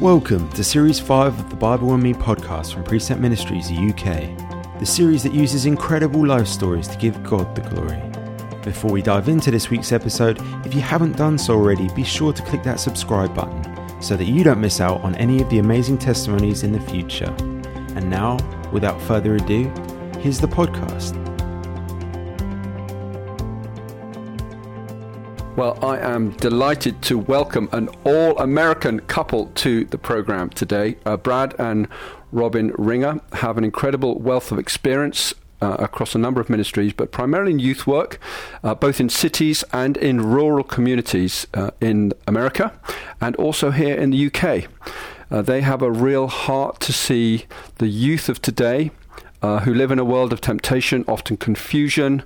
Welcome to Series 5 of the Bible and Me podcast from Precept Ministries UK, the series that uses incredible life stories to give God the glory. Before we dive into this week's episode, if you haven't done so already, be sure to click that subscribe button so that you don't miss out on any of the amazing testimonies in the future. And now, without further ado, here's the podcast. Well, I am delighted to welcome an all American couple to the program today. Uh, Brad and Robin Ringer have an incredible wealth of experience uh, across a number of ministries, but primarily in youth work, uh, both in cities and in rural communities uh, in America and also here in the UK. Uh, they have a real heart to see the youth of today uh, who live in a world of temptation, often confusion,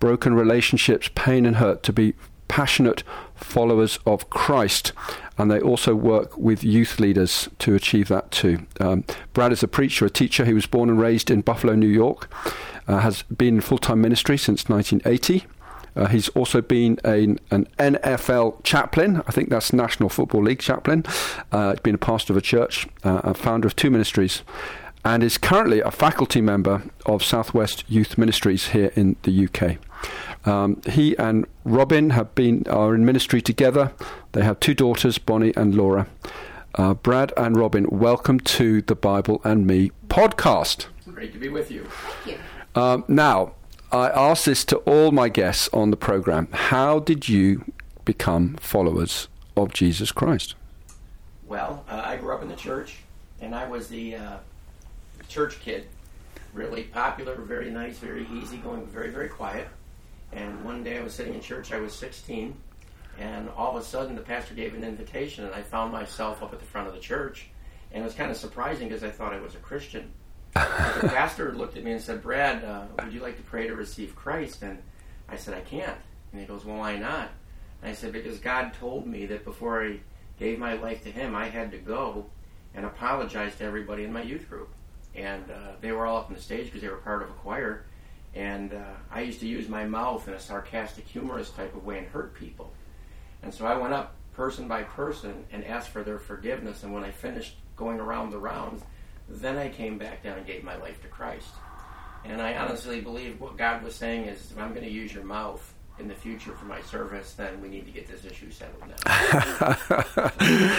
broken relationships, pain, and hurt to be passionate followers of Christ. And they also work with youth leaders to achieve that too. Um, Brad is a preacher, a teacher. He was born and raised in Buffalo, New York, uh, has been in full time ministry since 1980. Uh, he's also been a, an NFL chaplain. I think that's National Football League chaplain. Uh, been a pastor of a church, uh, a founder of two ministries, and is currently a faculty member of Southwest Youth Ministries here in the UK. Um, he and Robin have been are in ministry together. They have two daughters, Bonnie and Laura. Uh, Brad and Robin, welcome to the Bible and Me podcast. Great to be with you. Thank you. Um, now, I ask this to all my guests on the program. How did you become followers of Jesus Christ? Well, uh, I grew up in the church, and I was the uh, church kid. Really popular, very nice, very easygoing, very, very quiet. And one day I was sitting in church, I was 16, and all of a sudden the pastor gave an invitation, and I found myself up at the front of the church. And it was kind of surprising because I thought I was a Christian. the pastor looked at me and said, Brad, uh, would you like to pray to receive Christ? And I said, I can't. And he goes, Well, why not? And I said, Because God told me that before I gave my life to Him, I had to go and apologize to everybody in my youth group. And uh, they were all up on the stage because they were part of a choir. And uh, I used to use my mouth in a sarcastic, humorous type of way and hurt people. And so I went up person by person and asked for their forgiveness. And when I finished going around the rounds, then I came back down and gave my life to Christ. And I honestly believe what God was saying is if I'm going to use your mouth in the future for my service, then we need to get this issue settled now.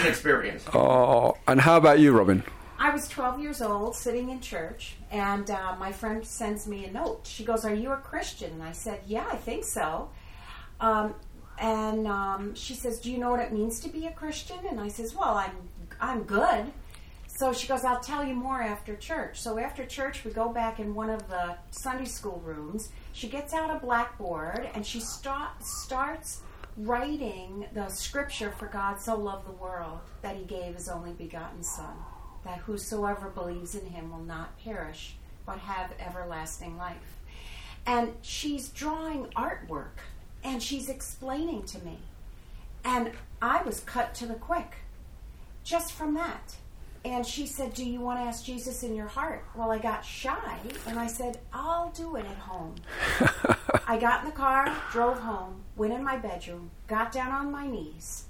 experience. Oh, and how about you, Robin? I was 12 years old, sitting in church, and uh, my friend sends me a note. She goes, "Are you a Christian?" And I said, "Yeah, I think so." Um, and um, she says, "Do you know what it means to be a Christian?" And I says, "Well, I'm I'm good." So she goes, "I'll tell you more after church." So after church, we go back in one of the Sunday school rooms. She gets out a blackboard and she start, starts writing the scripture for God so loved the world that He gave His only begotten Son that whosoever believes in him will not perish, but have everlasting life. And she's drawing artwork and she's explaining to me. And I was cut to the quick just from that. And she said, Do you want to ask Jesus in your heart? Well, I got shy and I said, I'll do it at home. I got in the car, drove home, went in my bedroom, got down on my knees,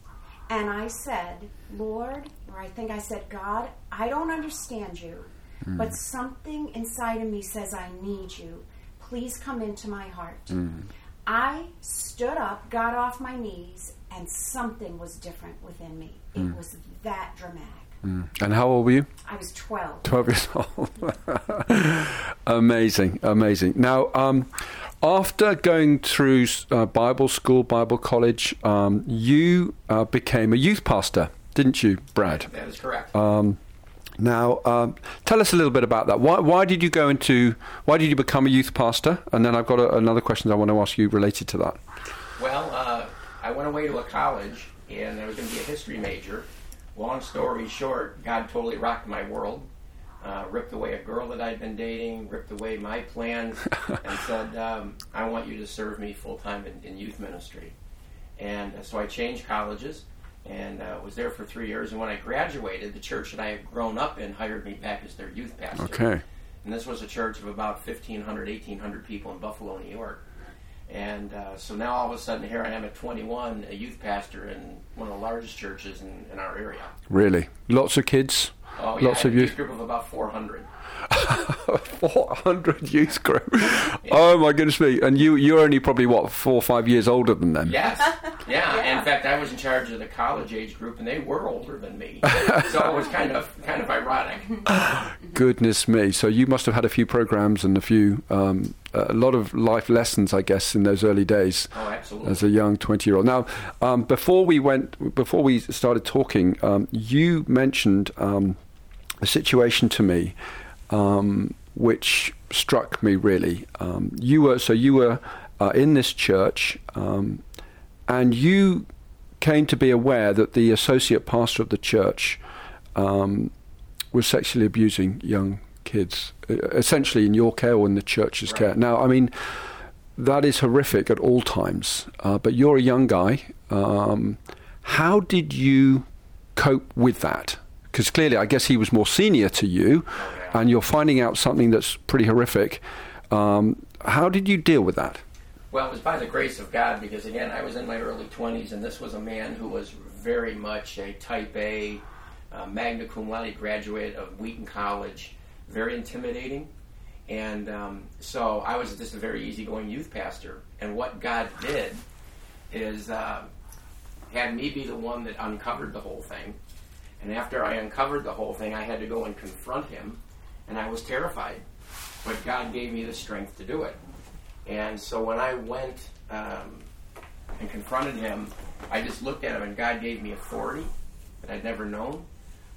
and I said, Lord, or I think I said, God, I don't understand you, mm. but something inside of me says I need you. Please come into my heart. Mm. I stood up, got off my knees, and something was different within me. It mm. was that dramatic. Mm. And how old were you? I was 12. 12 years old. amazing, amazing. Now, um, after going through uh, Bible school, Bible college, um, you uh, became a youth pastor, didn't you, Brad? That is correct. Um, now, um, tell us a little bit about that. Why, why, did you go into? Why did you become a youth pastor? And then I've got a, another question I want to ask you related to that. Well, uh, I went away to a college, and I was going to be a history major. Long story short, God totally rocked my world uh, ripped away a girl that I'd been dating, ripped away my plans, and said, um, I want you to serve me full time in, in, youth ministry. And uh, so I changed colleges and uh, was there for three years. And when I graduated, the church that I had grown up in hired me back as their youth pastor. Okay. And this was a church of about 1,500, 1,800 people in Buffalo, New York. And uh, so now all of a sudden, here I am at 21, a youth pastor in one of the largest churches in, in our area. Really? Lots of kids? Oh, yeah, Lots of had a youth? youth group of about 400. 400 youth group. Oh my goodness me! And you you're only probably what four or five years older than them. Yes. Yeah. Yeah. In fact, I was in charge of the college age group, and they were older than me. so it was kind of kind of ironic. Goodness me! So you must have had a few programs and a few um, a lot of life lessons, I guess, in those early days Oh, absolutely. as a young twenty year old. Now, um, before we went, before we started talking, um, you mentioned um, a situation to me um, which struck me really. Um, you were so you were uh, in this church, um, and you came to be aware that the associate pastor of the church um, was sexually abusing young kids, essentially in your care or in the church's Right. care. Now, I mean. That is horrific at all times, uh, but you're a young guy. Um, how did you cope with that? Because clearly, I guess he was more senior to you. And you're finding out something that's pretty horrific. Um, how did you deal with that? Well, it was by the grace of God because, again, I was in my early 20s, and this was a man who was very much a type A, uh, magna cum laude graduate of Wheaton College, very intimidating. And um, so I was just a very easygoing youth pastor. And what God did is uh, had me be the one that uncovered the whole thing. And after I uncovered the whole thing, I had to go and confront him, and I was terrified. But God gave me the strength to do it. And so when I went um, and confronted him, I just looked at him, and God gave me authority that I'd never known,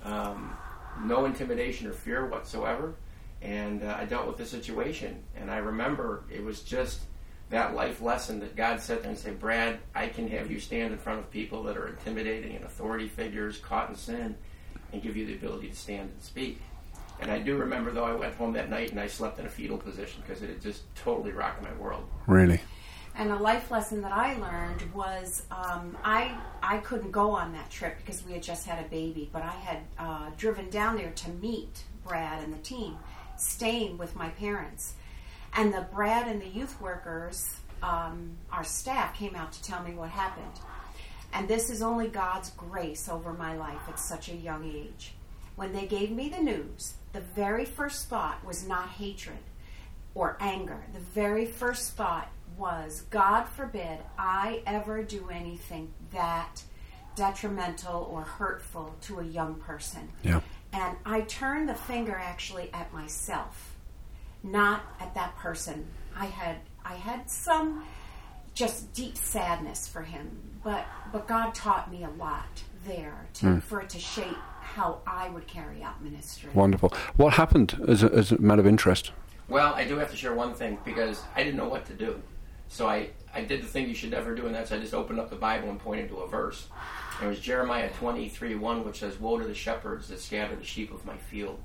um, no intimidation or fear whatsoever. And uh, I dealt with the situation. And I remember it was just that life lesson that God said me and say, Brad, I can have you stand in front of people that are intimidating and authority figures, caught in sin, and give you the ability to stand and speak. And I do remember, though, I went home that night and I slept in a fetal position because it had just totally rocked my world. Really? And a life lesson that I learned was um, I I couldn't go on that trip because we had just had a baby, but I had uh, driven down there to meet Brad and the team, staying with my parents, and the Brad and the youth workers, um, our staff came out to tell me what happened, and this is only God's grace over my life at such a young age. When they gave me the news, the very first thought was not hatred or anger. The very first thought was, God forbid I ever do anything that detrimental or hurtful to a young person. Yeah. And I turned the finger actually at myself, not at that person. I had I had some just deep sadness for him, but but God taught me a lot there to hmm. for it to shape how I would carry out ministry. Wonderful. What happened as a, as a matter of interest? Well, I do have to share one thing because I didn't know what to do. So I, I did the thing you should never do, and that's I just opened up the Bible and pointed to a verse. It was Jeremiah 23 1, which says, Woe to the shepherds that scatter the sheep of my field.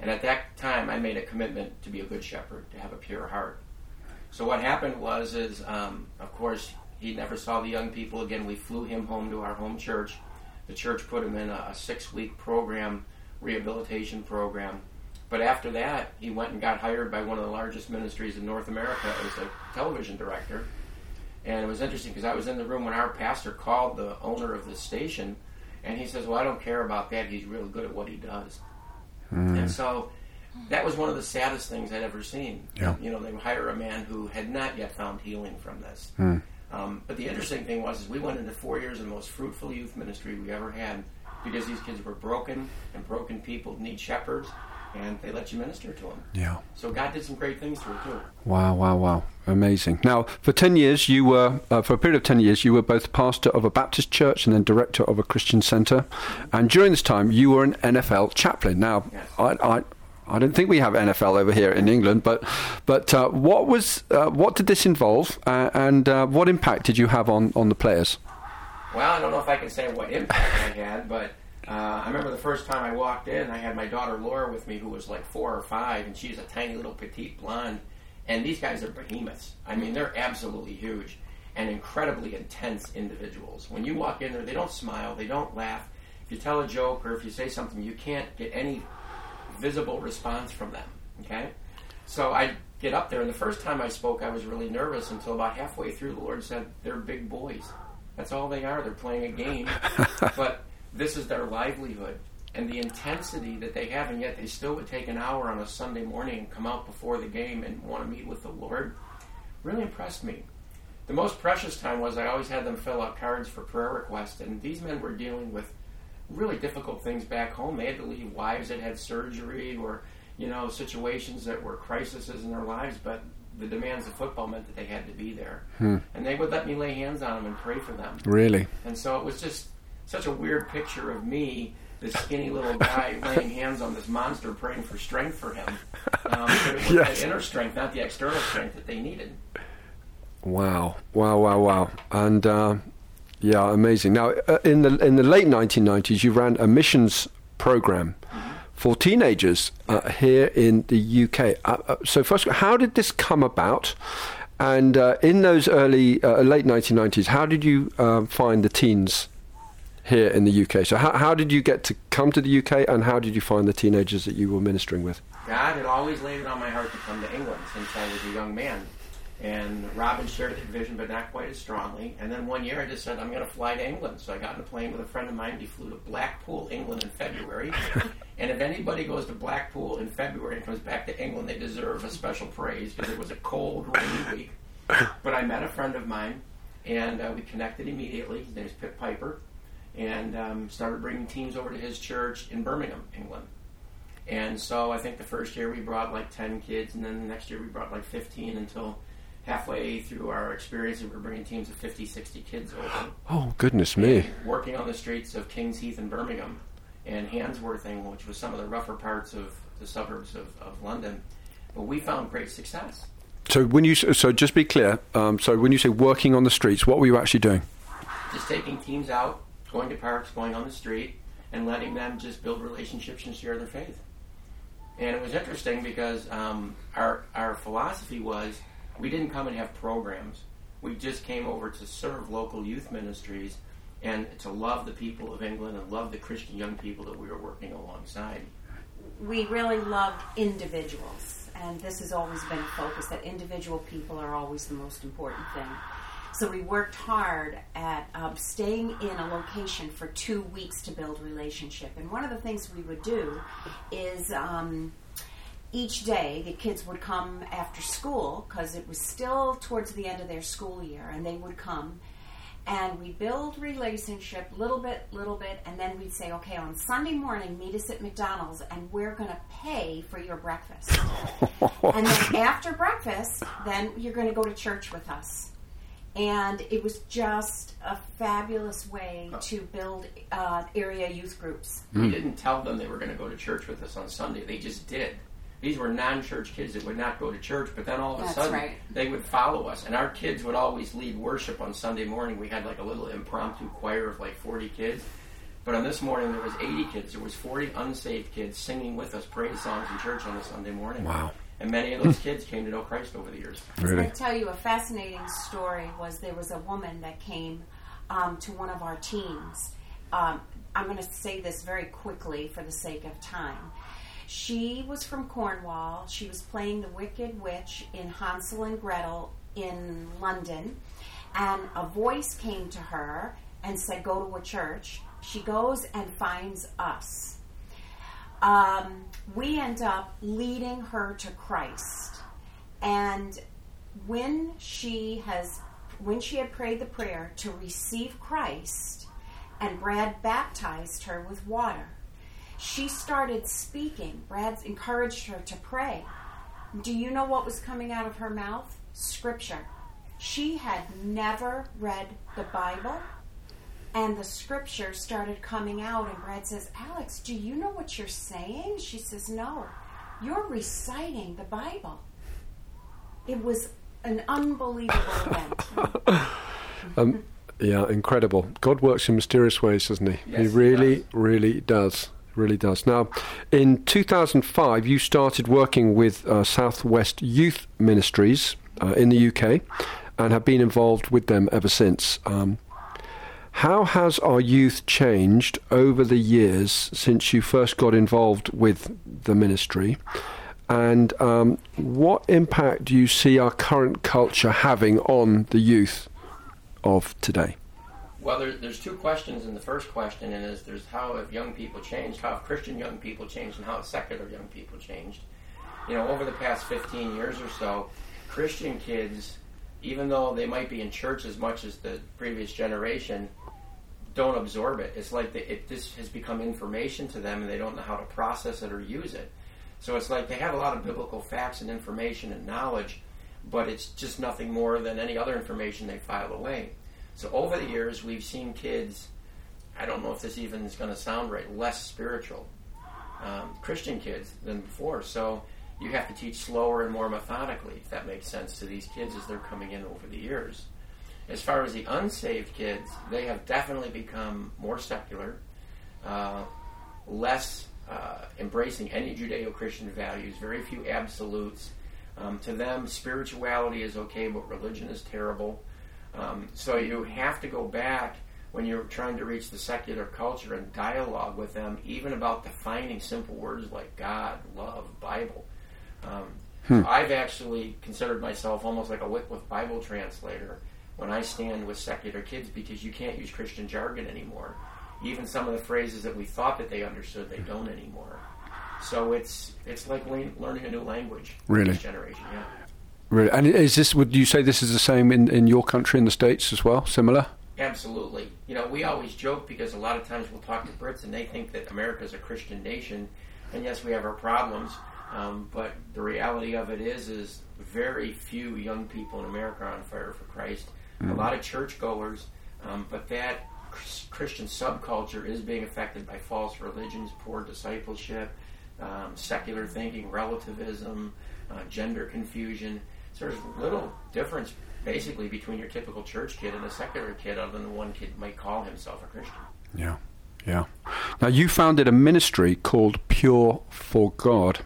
And at that time, I made a commitment to be a good shepherd, to have a pure heart. So what happened was, is um, of course, he never saw the young people again. We flew him home to our home church. The church put him in a, a six-week program, rehabilitation program. But after that, he went and got hired by one of the largest ministries in North America as a television director. And it was interesting because I was in the room when our pastor called the owner of the station, and he says, "Well, I don't care about that. He's really good at what he does." Hmm. And so that was one of the saddest things I'd ever seen. Yeah. You know, they hire a man who had not yet found healing from this. Hmm. Um, but the interesting thing was, is we went into four years of the most fruitful youth ministry we ever had because these kids were broken, and broken people need shepherds, and they let you minister to them. Yeah. So God did some great things through it too. Wow, wow, wow. Amazing. Now, for 10 years, you were, uh, for a period of 10 years, you were both pastor of a Baptist church and then director of a Christian center. And during this time, you were an NFL chaplain. Now, Yes. I, I, I don't think we have NFL over here in England, but, but uh, what, was, uh, what did this involve uh, and uh, what impact did you have on, on the players? Well, I don't know if I can say what impact I had, but uh, I remember the first time I walked in, I had my daughter Laura with me, who was like four or five, and she's a tiny little petite blonde. And these guys are behemoths. I mean, they're absolutely huge and incredibly intense individuals. When you walk in there, they don't smile, they don't laugh. If you tell a joke or if you say something, you can't get any visible response from them. Okay? So I get up there. And the first time I spoke, I was really nervous until about halfway through, the Lord said, They're big boys. That's all they are. They're playing a game. but this is their livelihood. And the intensity that they have, and yet they still would take an hour on a Sunday morning and come out before the game and want to meet with the Lord, really impressed me. The most precious time was I always had them fill out cards for prayer requests, and these men were dealing with really difficult things back home. They had to leave wives that had surgery or, you know, situations that were crises in their lives, but the demands of football meant that they had to be there. Hmm. And they would let me lay hands on them and pray for them. Really? And so it was just such a weird picture of me, this skinny little guy, laying hands on this monster, praying for strength for him. Um, but it was Yes. the inner strength, not the external strength that they needed. Wow, wow, wow, wow, and uh, yeah, amazing. Now, uh, in the in the late 1990s, you ran a missions program for teenagers uh, here in the UK. Uh, uh, so, first, how did this come about? And uh, in those early uh, late 1990s, how did you find the teens here in the UK? So, how, how did you get to come to the UK, and how did you find the teenagers that you were ministering with? God had always laid it on my heart to come to England since I was a young man. And Robin shared that vision, but not quite as strongly. And then one year I just said, I'm going to fly to England. So I got in a plane with a friend of mine. We flew to Blackpool, England in February. and if anybody goes to Blackpool in February and comes back to England, they deserve a special praise because it was a cold, rainy week. But I met a friend of mine, and uh, we connected immediately. His name's Pip Piper. And um, started bringing teams over to his church in Birmingham, England. And so I think the first year we brought like 10 kids, and then the next year we brought like 15 until halfway through our experience we were bringing teams of 50, 60 kids over. Oh, goodness me! Working on the streets of Kings Heath and Birmingham and Handsworthing, which was some of the rougher parts of the suburbs of, of London. But we found great success. So, when you so just be clear. Um, so, when you say working on the streets, what were you actually doing? Just taking teams out, going to parks, going on the street, and letting them just build relationships and share their faith. And it was interesting because um, our our philosophy was we didn't come and have programs. We just came over to serve local youth ministries and to love the people of England and love the Christian young people that we were working alongside. we really loved individuals, and this has always been a focus that individual people are always the most important thing. So we worked hard at um, staying in a location for two weeks to build relationship. And one of the things we would do is um, each day the kids would come after school because it was still towards the end of their school year, and they would come. And we build relationship little bit little bit and then we'd say okay on sunday morning meet us at mcdonald's and we're going to pay for your breakfast. And then after breakfast then you're going to go to church with us. And it was just a fabulous way to build uh, area youth groups. We didn't tell them they were going to go to church with us on Sunday. They just did. These were non-church kids that would not go to church, but then all of a That's sudden right. they would follow us, and our kids would always lead worship on Sunday morning. We had like a little impromptu choir of like 40 kids, but on this morning there was 80 kids. There was 40 unsaved kids singing with us praise songs in church on a Sunday morning. Wow. And many of those kids came to know Christ over the years. Really? I tell you a fascinating story was there was a woman that came um, to one of our teams. Um, I'm going to say this very quickly for the sake of time. She was from Cornwall. She was playing the Wicked Witch in Hansel and Gretel in London, and a voice came to her and said, "Go to a church." She goes and finds us um, we end up leading her to Christ. And when she has, when she had prayed the prayer to receive Christ, and Brad baptized her with water, she started speaking. Brad encouraged her to pray. Do you know what was coming out of her mouth? Scripture. She had never read the Bible and the scripture started coming out and brad says alex do you know what you're saying she says no you're reciting the bible it was an unbelievable event Um, yeah, incredible. God works in mysterious ways, doesn't he? Yes, he he really, does. really does. Really does. Now, in 2005, you started working with uh, Southwest Youth Ministries uh, in the UK and have been involved with them ever since. Um, how has our youth changed over the years since you first got involved with the ministry? And um, what impact do you see our current culture having on the youth of today? Well, there, there's two questions in the first question, and is there's how have young people changed, how have Christian young people changed, and how have secular young people changed. You know, over the past 15 years or so, Christian kids, even though they might be in church as much as the previous generation, don't absorb it. It's like they, it this has become information to them, and they don't know how to process it or use it. So it's like they have a lot of biblical facts and information and knowledge, but it's just nothing more than any other information they file away. So over the years, we've seen kids. I don't know if this even is going to sound right. Less spiritual, um, Christian kids than before. So you have to teach slower and more methodically, if that makes sense to these kids as they're coming in over the years. As far as the unsaved kids, they have definitely become more secular, uh, less uh, embracing any Judeo Christian values, very few absolutes. Um, to them, spirituality is okay, but religion is terrible. Um, so you have to go back when you're trying to reach the secular culture and dialogue with them, even about defining simple words like God, love, Bible. Um, hmm. I've actually considered myself almost like a Wycliffe Bible translator when I stand with secular kids because you can't use Christian jargon anymore. Even some of the phrases that we thought that they understood, they don't anymore. So it's it's like learning a new language. Really, this generation, yeah. Really, and is this? Would you say this is the same in, in your country in the states as well? Similar? Absolutely. You know, we always joke because a lot of times we'll talk to Brits and they think that America is a Christian nation, and yes, we have our problems. Um, but the reality of it is, is very few young people in America are on fire for Christ. Mm-hmm. A lot of churchgoers, um, but that Christian subculture is being affected by false religions, poor discipleship, um, secular thinking, relativism, uh, gender confusion. So there's little difference basically between your typical church kid and a secular kid, other than the one kid might call himself a Christian. Yeah, yeah. Now you founded a ministry called Pure for God.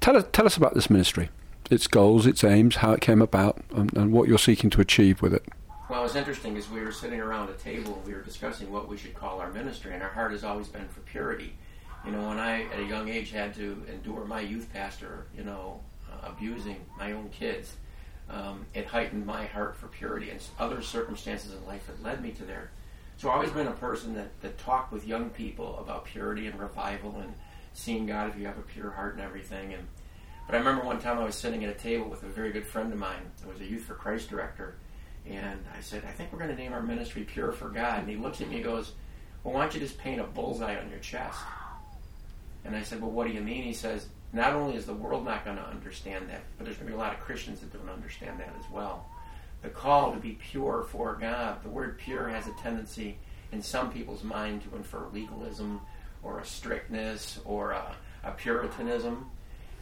Tell us, tell us about this ministry, its goals, its aims, how it came about, and, and what you're seeking to achieve with it. Well, it's interesting as we were sitting around a table, we were discussing what we should call our ministry, and our heart has always been for purity. You know, when I, at a young age, had to endure my youth pastor, you know, abusing my own kids, um, it heightened my heart for purity and other circumstances in life that led me to there. So I've always been a person that, that talked with young people about purity and revival and seeing God if you have a pure heart and everything. And but I remember one time I was sitting at a table with a very good friend of mine who was a Youth for Christ director, and I said, I think we're going to name our ministry Pure for God. And he looks at me and goes, Well, why don't you just paint a bullseye on your chest? And I said, Well, what do you mean? He says, Not only is the world not going to understand that, but there's going to be a lot of Christians that don't understand that as well. The call to be pure for God, the word pure has a tendency in some people's mind to infer legalism or a strictness or a, a Puritanism.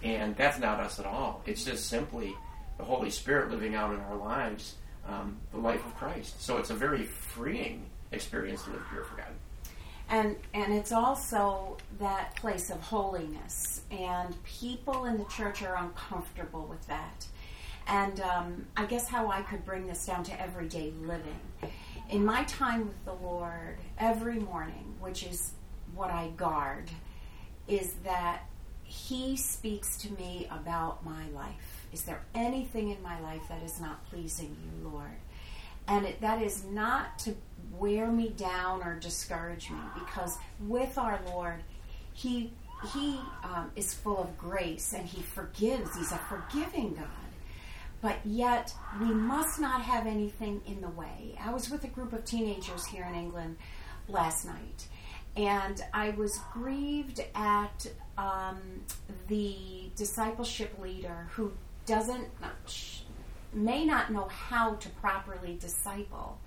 And that's not us at all. It's just simply the Holy Spirit living out in our lives um, the life of Christ. So it's a very freeing experience to live pure for God. And and it's also that place of holiness, and people in the church are uncomfortable with that. And um, I guess how I could bring this down to everyday living. In my time with the Lord, every morning, which is what I guard, is that He speaks to me about my life. Is there anything in my life that is not pleasing you, Lord? And it, that is not to wear me down or discourage me, because with our Lord, He He um, is full of grace and He forgives. He's a forgiving God. But yet, we must not have anything in the way. I was with a group of teenagers here in England last night, and I was grieved at um, the discipleship leader who doesn't may not know how to properly disciple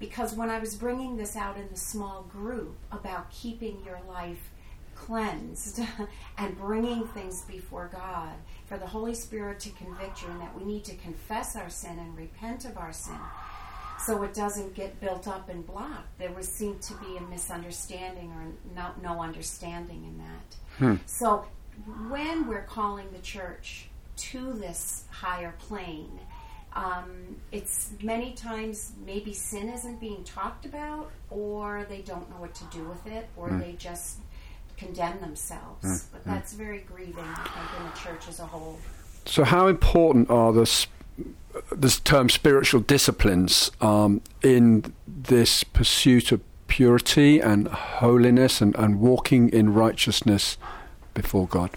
because when I was bringing this out in the small group about keeping your life cleansed and bringing things before God for the Holy Spirit to convict you and that we need to confess our sin and repent of our sin so it doesn't get built up and blocked. There was seemed to be a misunderstanding or not, no understanding in that. Hmm. So when we're calling the church to this higher plane, um, it's many times maybe sin isn't being talked about, or they don't know what to do with it, or hmm. they just condemn themselves. But that's very grieving, I think, in the church as a whole. So, how important are the s- this term spiritual disciplines um, in this pursuit of purity and holiness and, and walking in righteousness before God?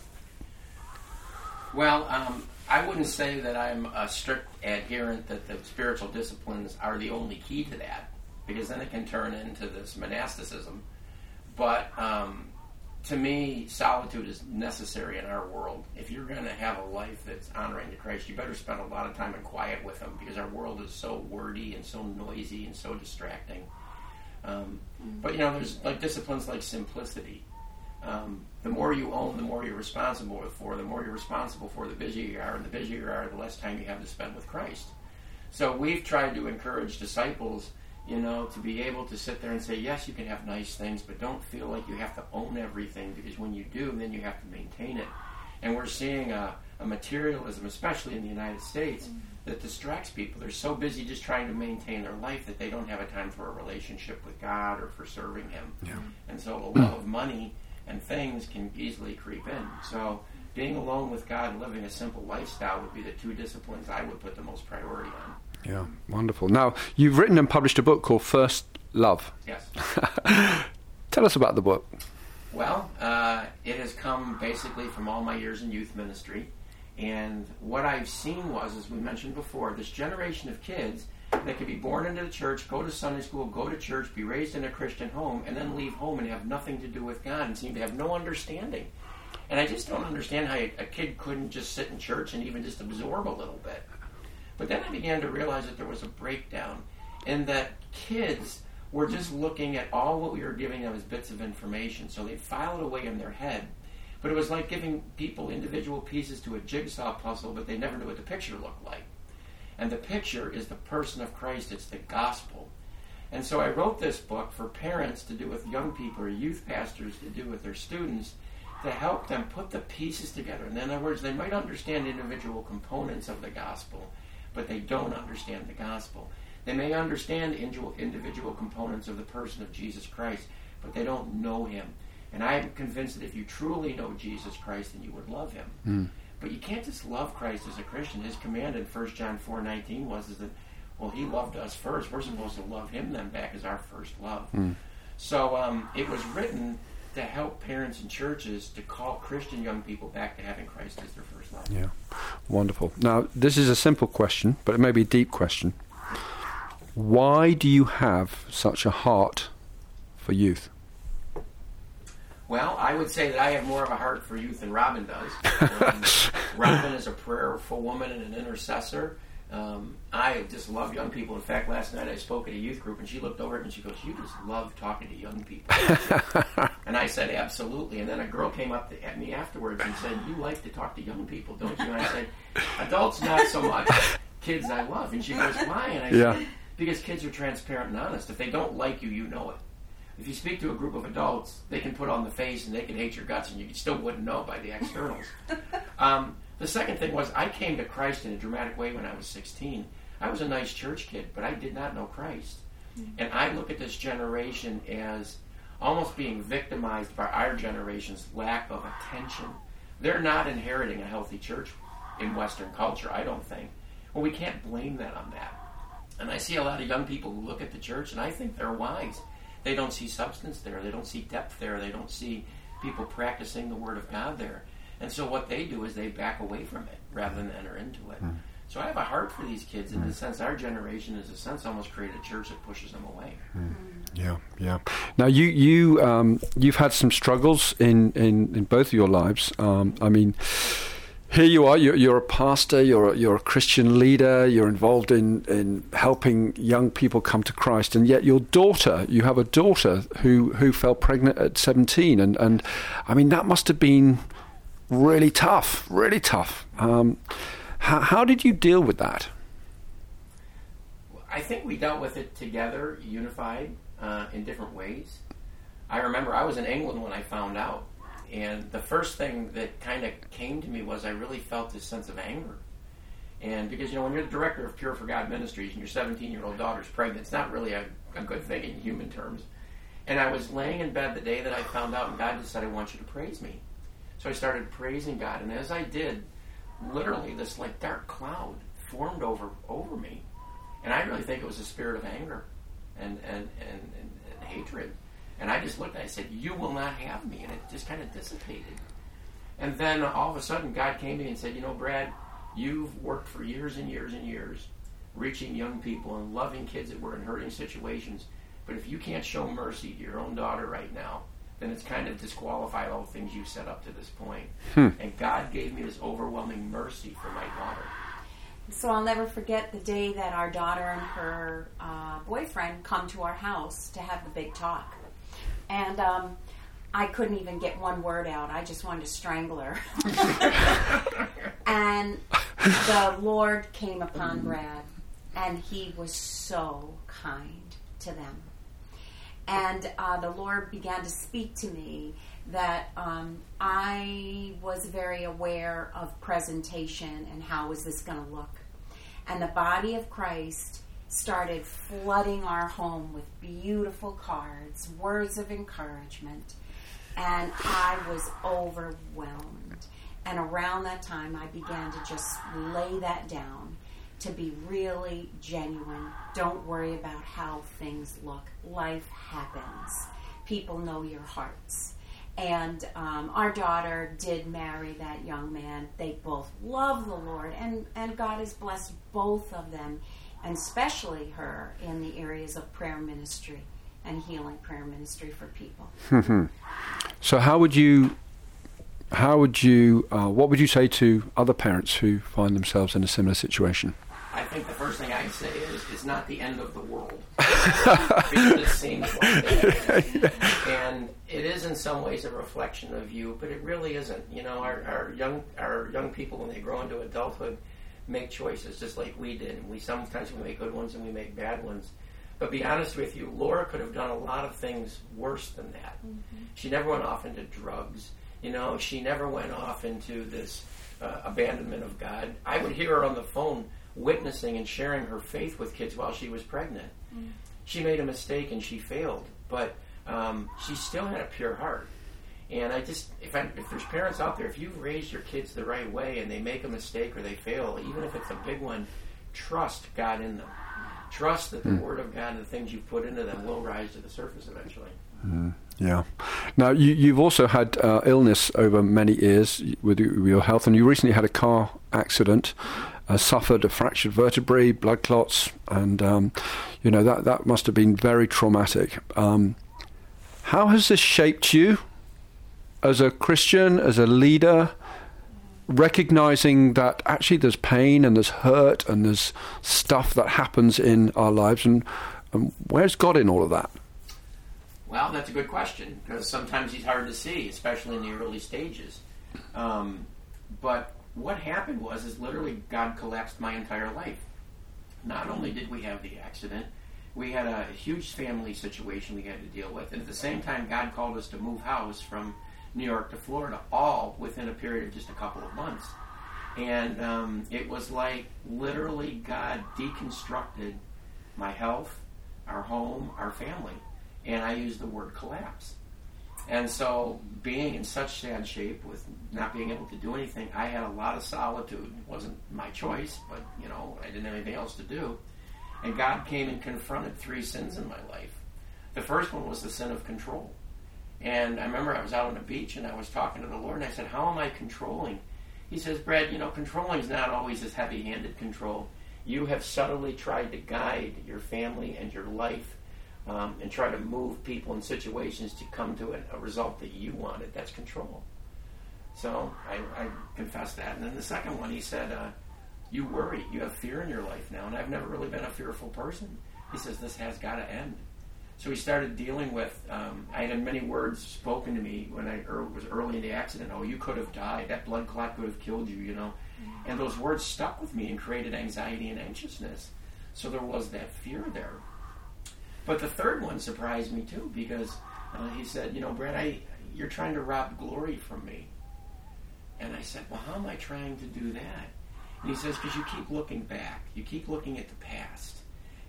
Well, um, I wouldn't say that I'm a strict adherent that the spiritual disciplines are the only key to that, because then it can turn into this monasticism. But um, to me, solitude is necessary in our world. If you're going to have a life that's honoring to Christ, you better spend a lot of time in quiet with Him, because our world is so wordy and so noisy and so distracting. Um, but you know, there's like disciplines like simplicity. Um, the more you own, the more you're responsible for. The more you're responsible for, the busier you are, and the busier you are, the less time you have to spend with Christ. So we've tried to encourage disciples, you know, to be able to sit there and say, yes, you can have nice things, but don't feel like you have to own everything because when you do, then you have to maintain it. And we're seeing a, a materialism, especially in the United States, that distracts people. They're so busy just trying to maintain their life that they don't have a time for a relationship with God or for serving Him. Yeah. And so the love of money and things can easily creep in. So being alone with God and living a simple lifestyle would be the two disciplines I would put the most priority on. Yeah, wonderful. Now, you've written and published a book called First Love. Yes. Tell us about the book. Well, uh, it has come basically from all my years in youth ministry. And what I've seen was, as we mentioned before, this generation of kids that could be born into the church, go to Sunday school, go to church, be raised in a Christian home, and then leave home and have nothing to do with God and seem to have no understanding. And I just don't understand how a kid couldn't just sit in church and even just absorb a little bit. But then I began to realize that there was a breakdown and that kids were just looking at all what we were giving them as bits of information. So they filed away in their head. But it was like giving people individual pieces to a jigsaw puzzle, but they never knew what the picture looked like. And the picture is the person of Christ, it's the gospel. And so I wrote this book for parents to do with young people or youth pastors to do with their students to help them put the pieces together. In other words, they might understand individual components of the gospel, but they don't understand the gospel. They may understand individual components of the person of Jesus Christ, but they don't know him. And I am convinced that if you truly know Jesus Christ, then you would love him. Mm. But you can't just love Christ as a Christian. His command in 1 John 4.19 was is that, well, he loved us first. We're supposed to love him then back as our first love. Mm. So um, it was written to help parents and churches to call Christian young people back to having Christ as their first love. Yeah, wonderful. Now, this is a simple question, but it may be a deep question. Why do you have such a heart for youth? Well, I would say that I have more of a heart for youth than Robin does. Um, Robin is a prayerful woman and an intercessor. Um, I just love young people. In fact, last night I spoke at a youth group, and she looked over at me and she goes, "You just love talking to young people." and I said, "Absolutely." And then a girl came up to, at me afterwards and said, "You like to talk to young people, don't you?" And I said, "Adults not so much. Kids I love." And she goes, "Why?" And I Yeah. said, "Because kids are transparent and honest. If they don't like you, you know it." If you speak to a group of adults, they can put on the face and they can hate your guts, and you still wouldn't know by the externals. um, the second thing was, I came to Christ in a dramatic way when I was 16. I was a nice church kid, but I did not know Christ. And I look at this generation as almost being victimized by our generation's lack of attention. They're not inheriting a healthy church in Western culture, I don't think. Well, we can't blame that on that. And I see a lot of young people who look at the church, and I think they're wise. They don't see substance there. They don't see depth there. They don't see people practicing the Word of God there. And so what they do is they back away from it rather than enter into it. So I have a heart for these kids in the sense our generation, is a sense, almost created a church that pushes them away. Yeah, yeah. Now you you um, you've had some struggles in, in, in both of your lives. Um, I mean, here you are. You're, you're a pastor. You're a, you're a Christian leader. You're involved in, in helping young people come to Christ, and yet your daughter, you have a daughter who who fell pregnant at 17, and and I mean that must have been really tough, really tough. Um, how, how did you deal with that? I think we dealt with it together, unified uh, in different ways. I remember I was in England when I found out, and the first thing that kind of came to me was I really felt this sense of anger. And because, you know, when you're the director of Pure for God Ministries and your 17 year old daughter's pregnant, it's not really a, a good thing in human terms. And I was laying in bed the day that I found out, and God just said, I want you to praise me. So I started praising God, and as I did, literally this like dark cloud formed over over me. And I really think it was a spirit of anger and, and, and, and, and hatred. And I just looked and I said, You will not have me. And it just kind of dissipated. And then all of a sudden, God came to me and said, You know, Brad, you've worked for years and years and years reaching young people and loving kids that were in hurting situations. But if you can't show mercy to your own daughter right now, then it's kind of disqualified all the things you've set up to this point. Hmm. And God gave me this overwhelming mercy for my daughter. So I'll never forget the day that our daughter and her uh, boyfriend come to our house to have the big talk. And um, I couldn't even get one word out. I just wanted to strangle her. and the Lord came upon Brad, and he was so kind to them. And uh, the Lord began to speak to me that um, I was very aware of presentation and how was this going to look. And the body of Christ started flooding our home with beautiful cards, words of encouragement, and I was overwhelmed. And around that time, I began to just lay that down to be really genuine. Don't worry about how things look. Life happens. People know your hearts. And um, our daughter did marry that young man. They both love the Lord, and, and God has blessed both of them, and especially her in the areas of prayer ministry and healing prayer ministry for people. so, how would you, how would you, uh, what would you say to other parents who find themselves in a similar situation? I think the first thing I'd say is it's not the end of the world. it seems like that. And it is in some ways a reflection of you, but it really isn't. You know, our, our young our young people when they grow into adulthood make choices just like we did. And we sometimes we make good ones and we make bad ones. But be honest with you, Laura could have done a lot of things worse than that. Mm-hmm. She never went off into drugs. You know, she never went off into this uh, abandonment of God. I would hear her on the phone witnessing and sharing her faith with kids while she was pregnant. Mm. She made a mistake and she failed, but um, she still had a pure heart. And I just, if, I, if there's parents out there, if you've raised your kids the right way and they make a mistake or they fail, even if it's a big one, trust God in them. Trust that the mm. Word of God and the things you've put into them will rise to the surface eventually. Mm, yeah. Now, you, have also had uh, illness over many years with your health, and you recently had a car accident uh, suffered a fractured vertebrae, blood clots, and um, you know that that must have been very traumatic. Um, how has this shaped you as a Christian, as a leader? Recognizing that actually there's pain and there's hurt and there's stuff that happens in our lives, and, and where's God in all of that? Well, that's a good question because sometimes he's hard to see, especially in the early stages. Um, but what happened was is literally God collapsed my entire life. Not only did we have the accident, we had a huge family situation we had to deal with, and at the same time, God called us to move house from New York to Florida, all within a period of just a couple of months. And um, it was like literally God deconstructed my health, our home, our family, and I used the word collapse. And so, being in such sad shape with not being able to do anything, I had a lot of solitude. It wasn't my choice, but you know, I didn't have anything else to do. And God came and confronted three sins in my life. The first one was the sin of control. And I remember I was out on the beach and I was talking to the Lord and I said, How am I controlling? He says, Brad, you know, controlling is not always this heavy handed control. You have subtly tried to guide your family and your life um, and try to move people in situations to come to a, a result that you wanted. That's control. So I, I confessed that. And then the second one, he said, uh, You worry. You have fear in your life now. And I've never really been a fearful person. He says, This has got to end. So he started dealing with. Um, I had many words spoken to me when I er, was early in the accident. Oh, you could have died. That blood clot could have killed you. You know, and those words stuck with me and created anxiety and anxiousness. So there was that fear there. But the third one surprised me too because uh, he said, "You know, Brad, I you're trying to rob glory from me." And I said, "Well, how am I trying to do that?" And he says, "Because you keep looking back. You keep looking at the past."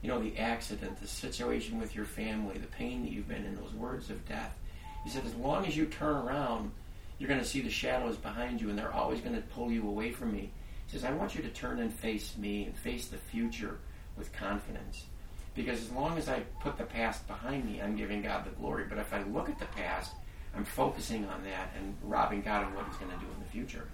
You know, the accident, the situation with your family, the pain that you've been in, those words of death. He said, as long as you turn around, you're going to see the shadows behind you, and they're always going to pull you away from me. He says, I want you to turn and face me and face the future with confidence. Because as long as I put the past behind me, I'm giving God the glory. But if I look at the past, I'm focusing on that and robbing God of what He's going to do in the future.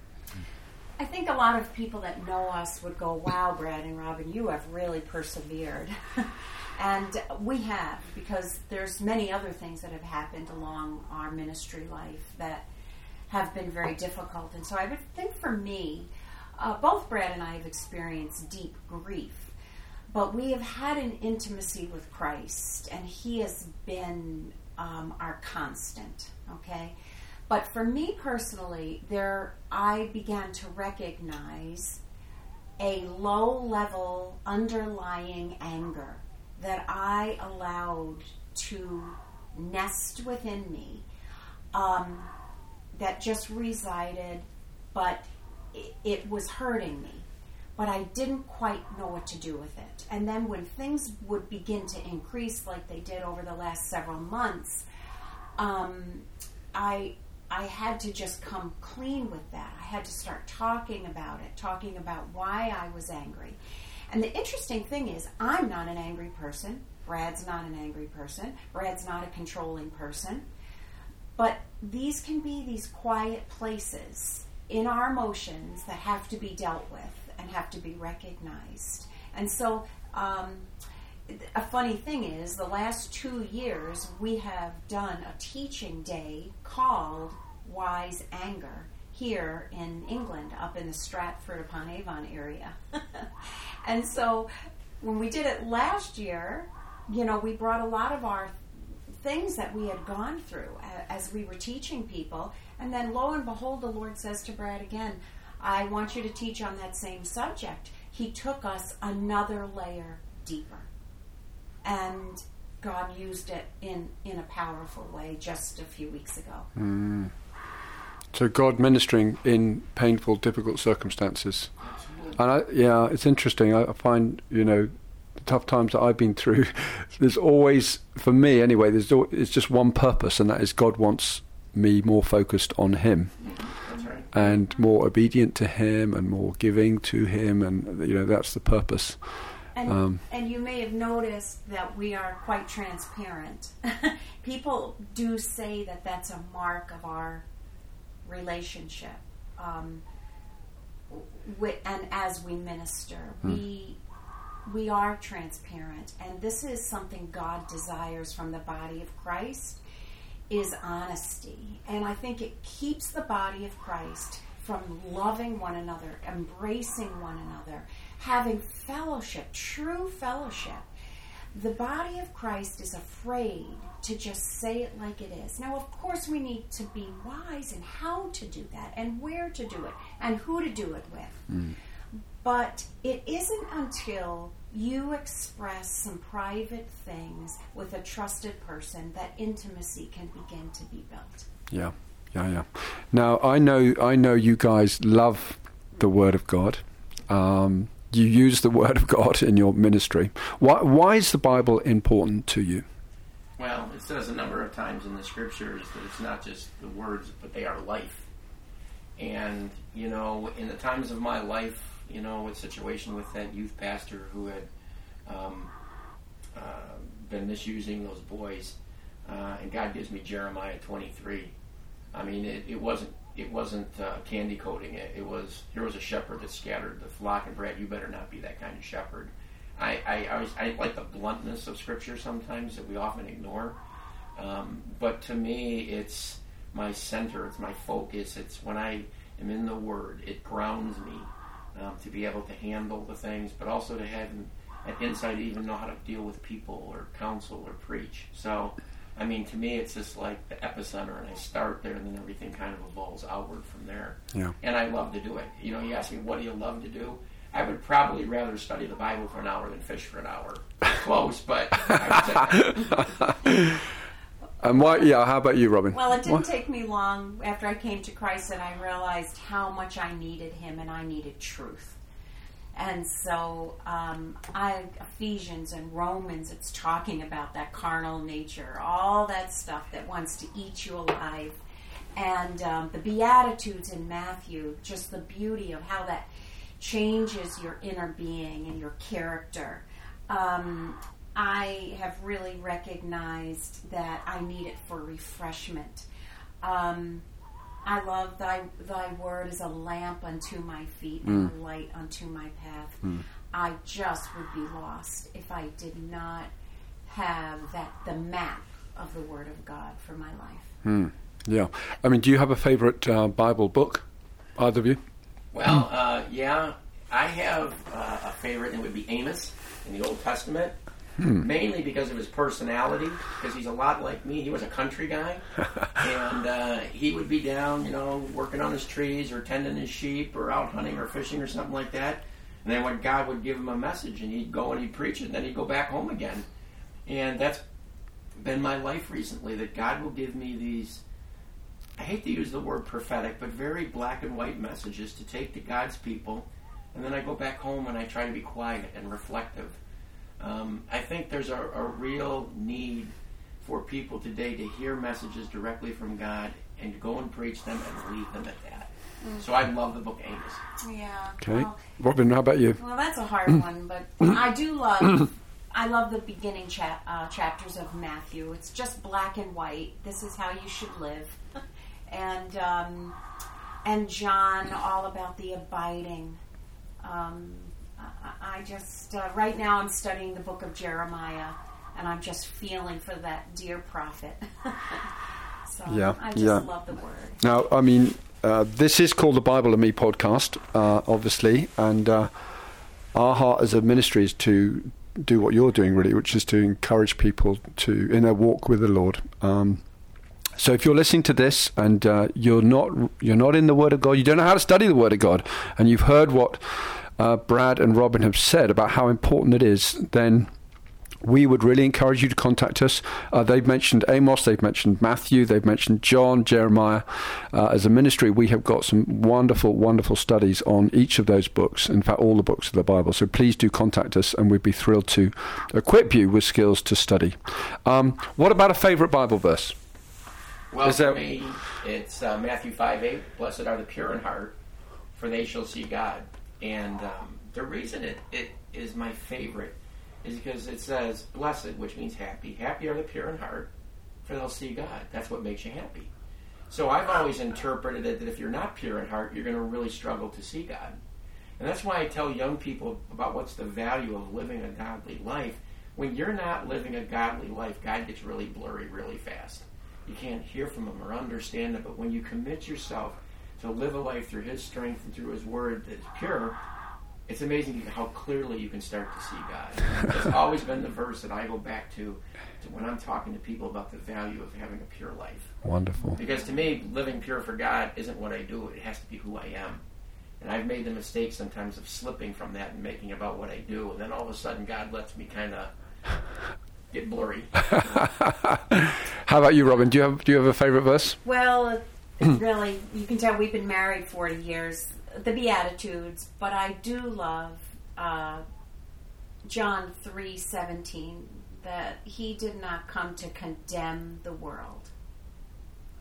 I think a lot of people that know us would go, "Wow, Brad and Robin, you have really persevered," and we have because there's many other things that have happened along our ministry life that have been very difficult. And so I would think for me, uh, both Brad and I have experienced deep grief, but we have had an intimacy with Christ, and He has been um, our constant. Okay. But for me personally, there I began to recognize a low level underlying anger that I allowed to nest within me um, that just resided, but it, it was hurting me. But I didn't quite know what to do with it. And then when things would begin to increase, like they did over the last several months, um, I I had to just come clean with that. I had to start talking about it, talking about why I was angry. And the interesting thing is, I'm not an angry person. Brad's not an angry person. Brad's not a controlling person. But these can be these quiet places in our emotions that have to be dealt with and have to be recognized. And so, um, a funny thing is, the last two years we have done a teaching day called Wise Anger here in England, up in the Stratford upon Avon area. and so when we did it last year, you know, we brought a lot of our things that we had gone through as we were teaching people. And then lo and behold, the Lord says to Brad again, I want you to teach on that same subject. He took us another layer deeper and God used it in in a powerful way just a few weeks ago. Mm. So God ministering in painful, difficult circumstances, and I, yeah, it's interesting. I, I find you know the tough times that I've been through. There's always, for me anyway, there's it's just one purpose, and that is God wants me more focused on Him. And more obedient to Him, and more giving to Him, and you know that's the purpose. And, um, and you may have noticed that we are quite transparent. People do say that that's a mark of our relationship. Um, with, and as we minister, hmm. we we are transparent, and this is something God desires from the body of Christ is honesty. And I think it keeps the body of Christ from loving one another, embracing one another, having fellowship, true fellowship. The body of Christ is afraid to just say it like it is. Now, of course, we need to be wise in how to do that and where to do it and who to do it with. Mm. But it isn't until you express some private things with a trusted person that intimacy can begin to be built. Yeah, yeah, yeah. Now I know, I know you guys love the Word of God. Um, you use the Word of God in your ministry. Why, why is the Bible important to you? Well, it says a number of times in the scriptures that it's not just the words, but they are life. And, you know, in the times of my life, you know, with situation with that youth pastor who had um, uh, been misusing those boys, uh, and God gives me Jeremiah 23. I mean, it, it wasn't it wasn't uh, candy coating it. It was here was a shepherd that scattered the flock, and Brad, you better not be that kind of shepherd. I I, I, was, I like the bluntness of Scripture sometimes that we often ignore, um, but to me, it's my center, it's my focus. It's when I am in the Word, it grounds me um, to be able to handle the things, but also to have an, an insight to even know how to deal with people or counsel or preach. So I mean, to me, it's just like the epicenter, and I start there, and then everything kind of evolves outward from there. Yeah. And I love to do it. You know, you ask me, what do you love to do? I would probably rather study the Bible for an hour than fish for an hour. Close, but. and why? Yeah. How about you, Robin? Well, it didn't what? take me long after I came to Christ that I realized how much I needed Him, and I needed truth. And so, um, I Ephesians and Romans, it's talking about that carnal nature, all that stuff that wants to eat you alive, and um, the Beatitudes in Matthew, just the beauty of how that changes your inner being and your character. Um, I have really recognized that I need it for refreshment. Um, I love thy thy word is a lamp unto my feet and a light unto my path. I just would be lost if I did not have that the map of the word of God for my life. Yeah. I mean, do you have a favorite uh, Bible book? Either of you? Well, uh, yeah, I have uh, a favorite, and it would be Amos in the Old Testament. Mainly because of his personality, because he's a lot like me. He was a country guy, and uh, he would be down, you know, working on his trees or tending his sheep or out hunting or fishing or something like that. And then when God would give him a message, and he'd go and he'd preach it, and then he'd go back home again. And that's been my life recently. That God will give me these I hate to use the word prophetic, but very black and white messages to take to God's people. And then I go back home and I try to be quiet and reflective. Um, I think there's a, a real need for people today to hear messages directly from God and go and preach them and leave them at that. So I love the book Amos. Yeah. Okay. Well, Robin, how about you? Well, that's a hard one, but I do love. I love the beginning cha- uh, chapters of Matthew. It's just black and white. This is how you should live, and um, and John all about the abiding. Um, I, just uh, right now I'm studying the book of Jeremiah, and I'm just feeling for that dear prophet. so Yeah, I just yeah. love the word. Now, I mean, uh, this is called the Bible and Me podcast, uh, obviously, and uh, our heart as a ministry is to do what you're doing, really, which is to encourage people to in their walk with the Lord. Um, so, if you're listening to this and uh, you're not you're not in the Word of God, you don't know how to study the Word of God, and you've heard what uh, Brad and Robin have said about how important it is, then we would really encourage you to contact us. Uh, they've mentioned Amos, they've mentioned Matthew, they've mentioned John, Jeremiah. Uh, as a ministry, we have got some wonderful, wonderful studies on each of those books. In fact, all the books of the Bible. So please do contact us, and we'd be thrilled to equip you with skills to study. Um, what about a favourite Bible verse? Well, Is for me, it's uh, Matthew 5 8. Blessed are the pure in heart, for they shall see God. And um, the reason it, it is my favorite is because it says blessed, which means happy. Happy are the pure in heart, for they'll see God. That's what makes you happy. So I've always interpreted it that if you're not pure in heart, you're going to really struggle to see God. And that's why I tell young people about what's the value of living a godly life. When you're not living a godly life, God gets really blurry really fast. You can't hear from Him or understand Him. But when you commit yourself to live a life through His strength and through His Word that is pure, it's amazing how clearly you can start to see God. It's always been the verse that I go back to, to when I'm talking to people about the value of having a pure life. Wonderful. Because to me, living pure for God isn't what I do, it has to be who I am. And I've made the mistake sometimes of slipping from that and making about what I do. And then all of a sudden, God lets me kind of get blurry. How about you, Robin? Do you have do you have a favourite verse? Well, it's really, you can tell we've been married 40 years, the Beatitudes, but I do love uh, John 3:17 that he did not come to condemn the world,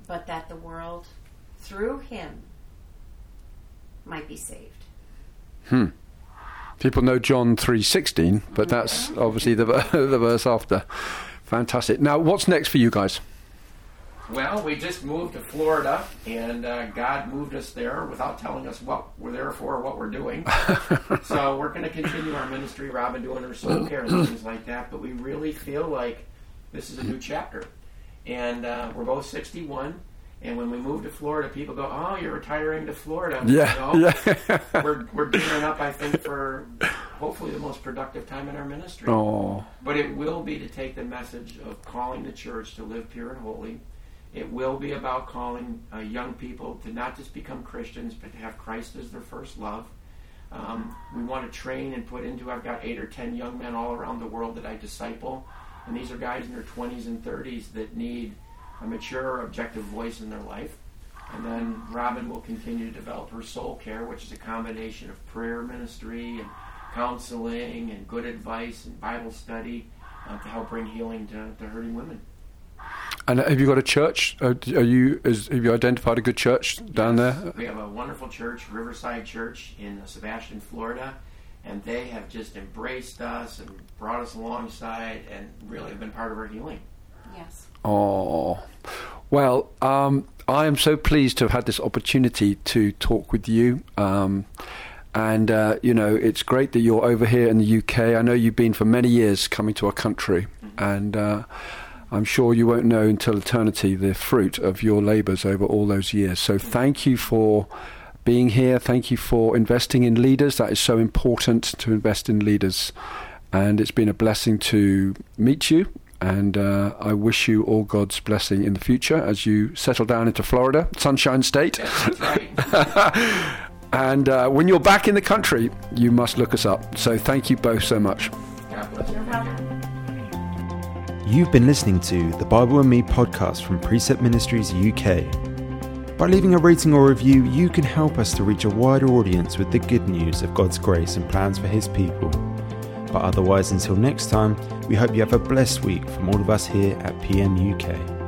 but that the world, through him, might be saved. Hmm. People know John three sixteen, but that's obviously the the verse after. Fantastic. Now, what's next for you guys? Well, we just moved to Florida, and uh, God moved us there without telling us what we're there for or what we're doing. so we're going to continue our ministry, Robin doing her soul care and things like that. But we really feel like this is a new chapter, and uh, we're both 61. And when we move to Florida, people go, "Oh, you're retiring to Florida." Yeah, know? yeah. we're we're gearing up, I think, for hopefully the most productive time in our ministry. Oh, But it will be to take the message of calling the church to live pure and holy. It will be about calling uh, young people to not just become Christians, but to have Christ as their first love. Um, we want to train and put into. I've got eight or ten young men all around the world that I disciple, and these are guys in their 20s and 30s that need a mature, objective voice in their life. And then Robin will continue to develop her soul care, which is a combination of prayer ministry and counseling and good advice and Bible study uh, to help bring healing to, to hurting women. And have you got a church? Uh, are you is, have you identified a good church down Yes, there? We have a wonderful church, Riverside Church in Sebastian, Florida, and they have just embraced us and brought us alongside and really have been part of our healing. Yes. Oh, well, um, I am so pleased to have had this opportunity to talk with you. Um, and, uh, you know, it's great that you're over here in the UK. I know you've been for many years coming to our country. And uh, I'm sure you won't know until eternity the fruit of your labours over all those years. So thank you for being here. Thank you for investing in leaders. That is so important to invest in leaders. And it's been a blessing to meet you. And uh, I wish you all God's blessing in the future as you settle down into Florida, Sunshine State. Yes. And uh, when you're back in the country, you must look us up. So thank you both so much. You've been listening to the Bible and Me podcast from Precept Ministries UK. By leaving a rating or review, you can help us to reach a wider audience with the good news of God's grace and plans for His people. But otherwise, until next time, we hope you have a blessed week from all of us here at PM UK.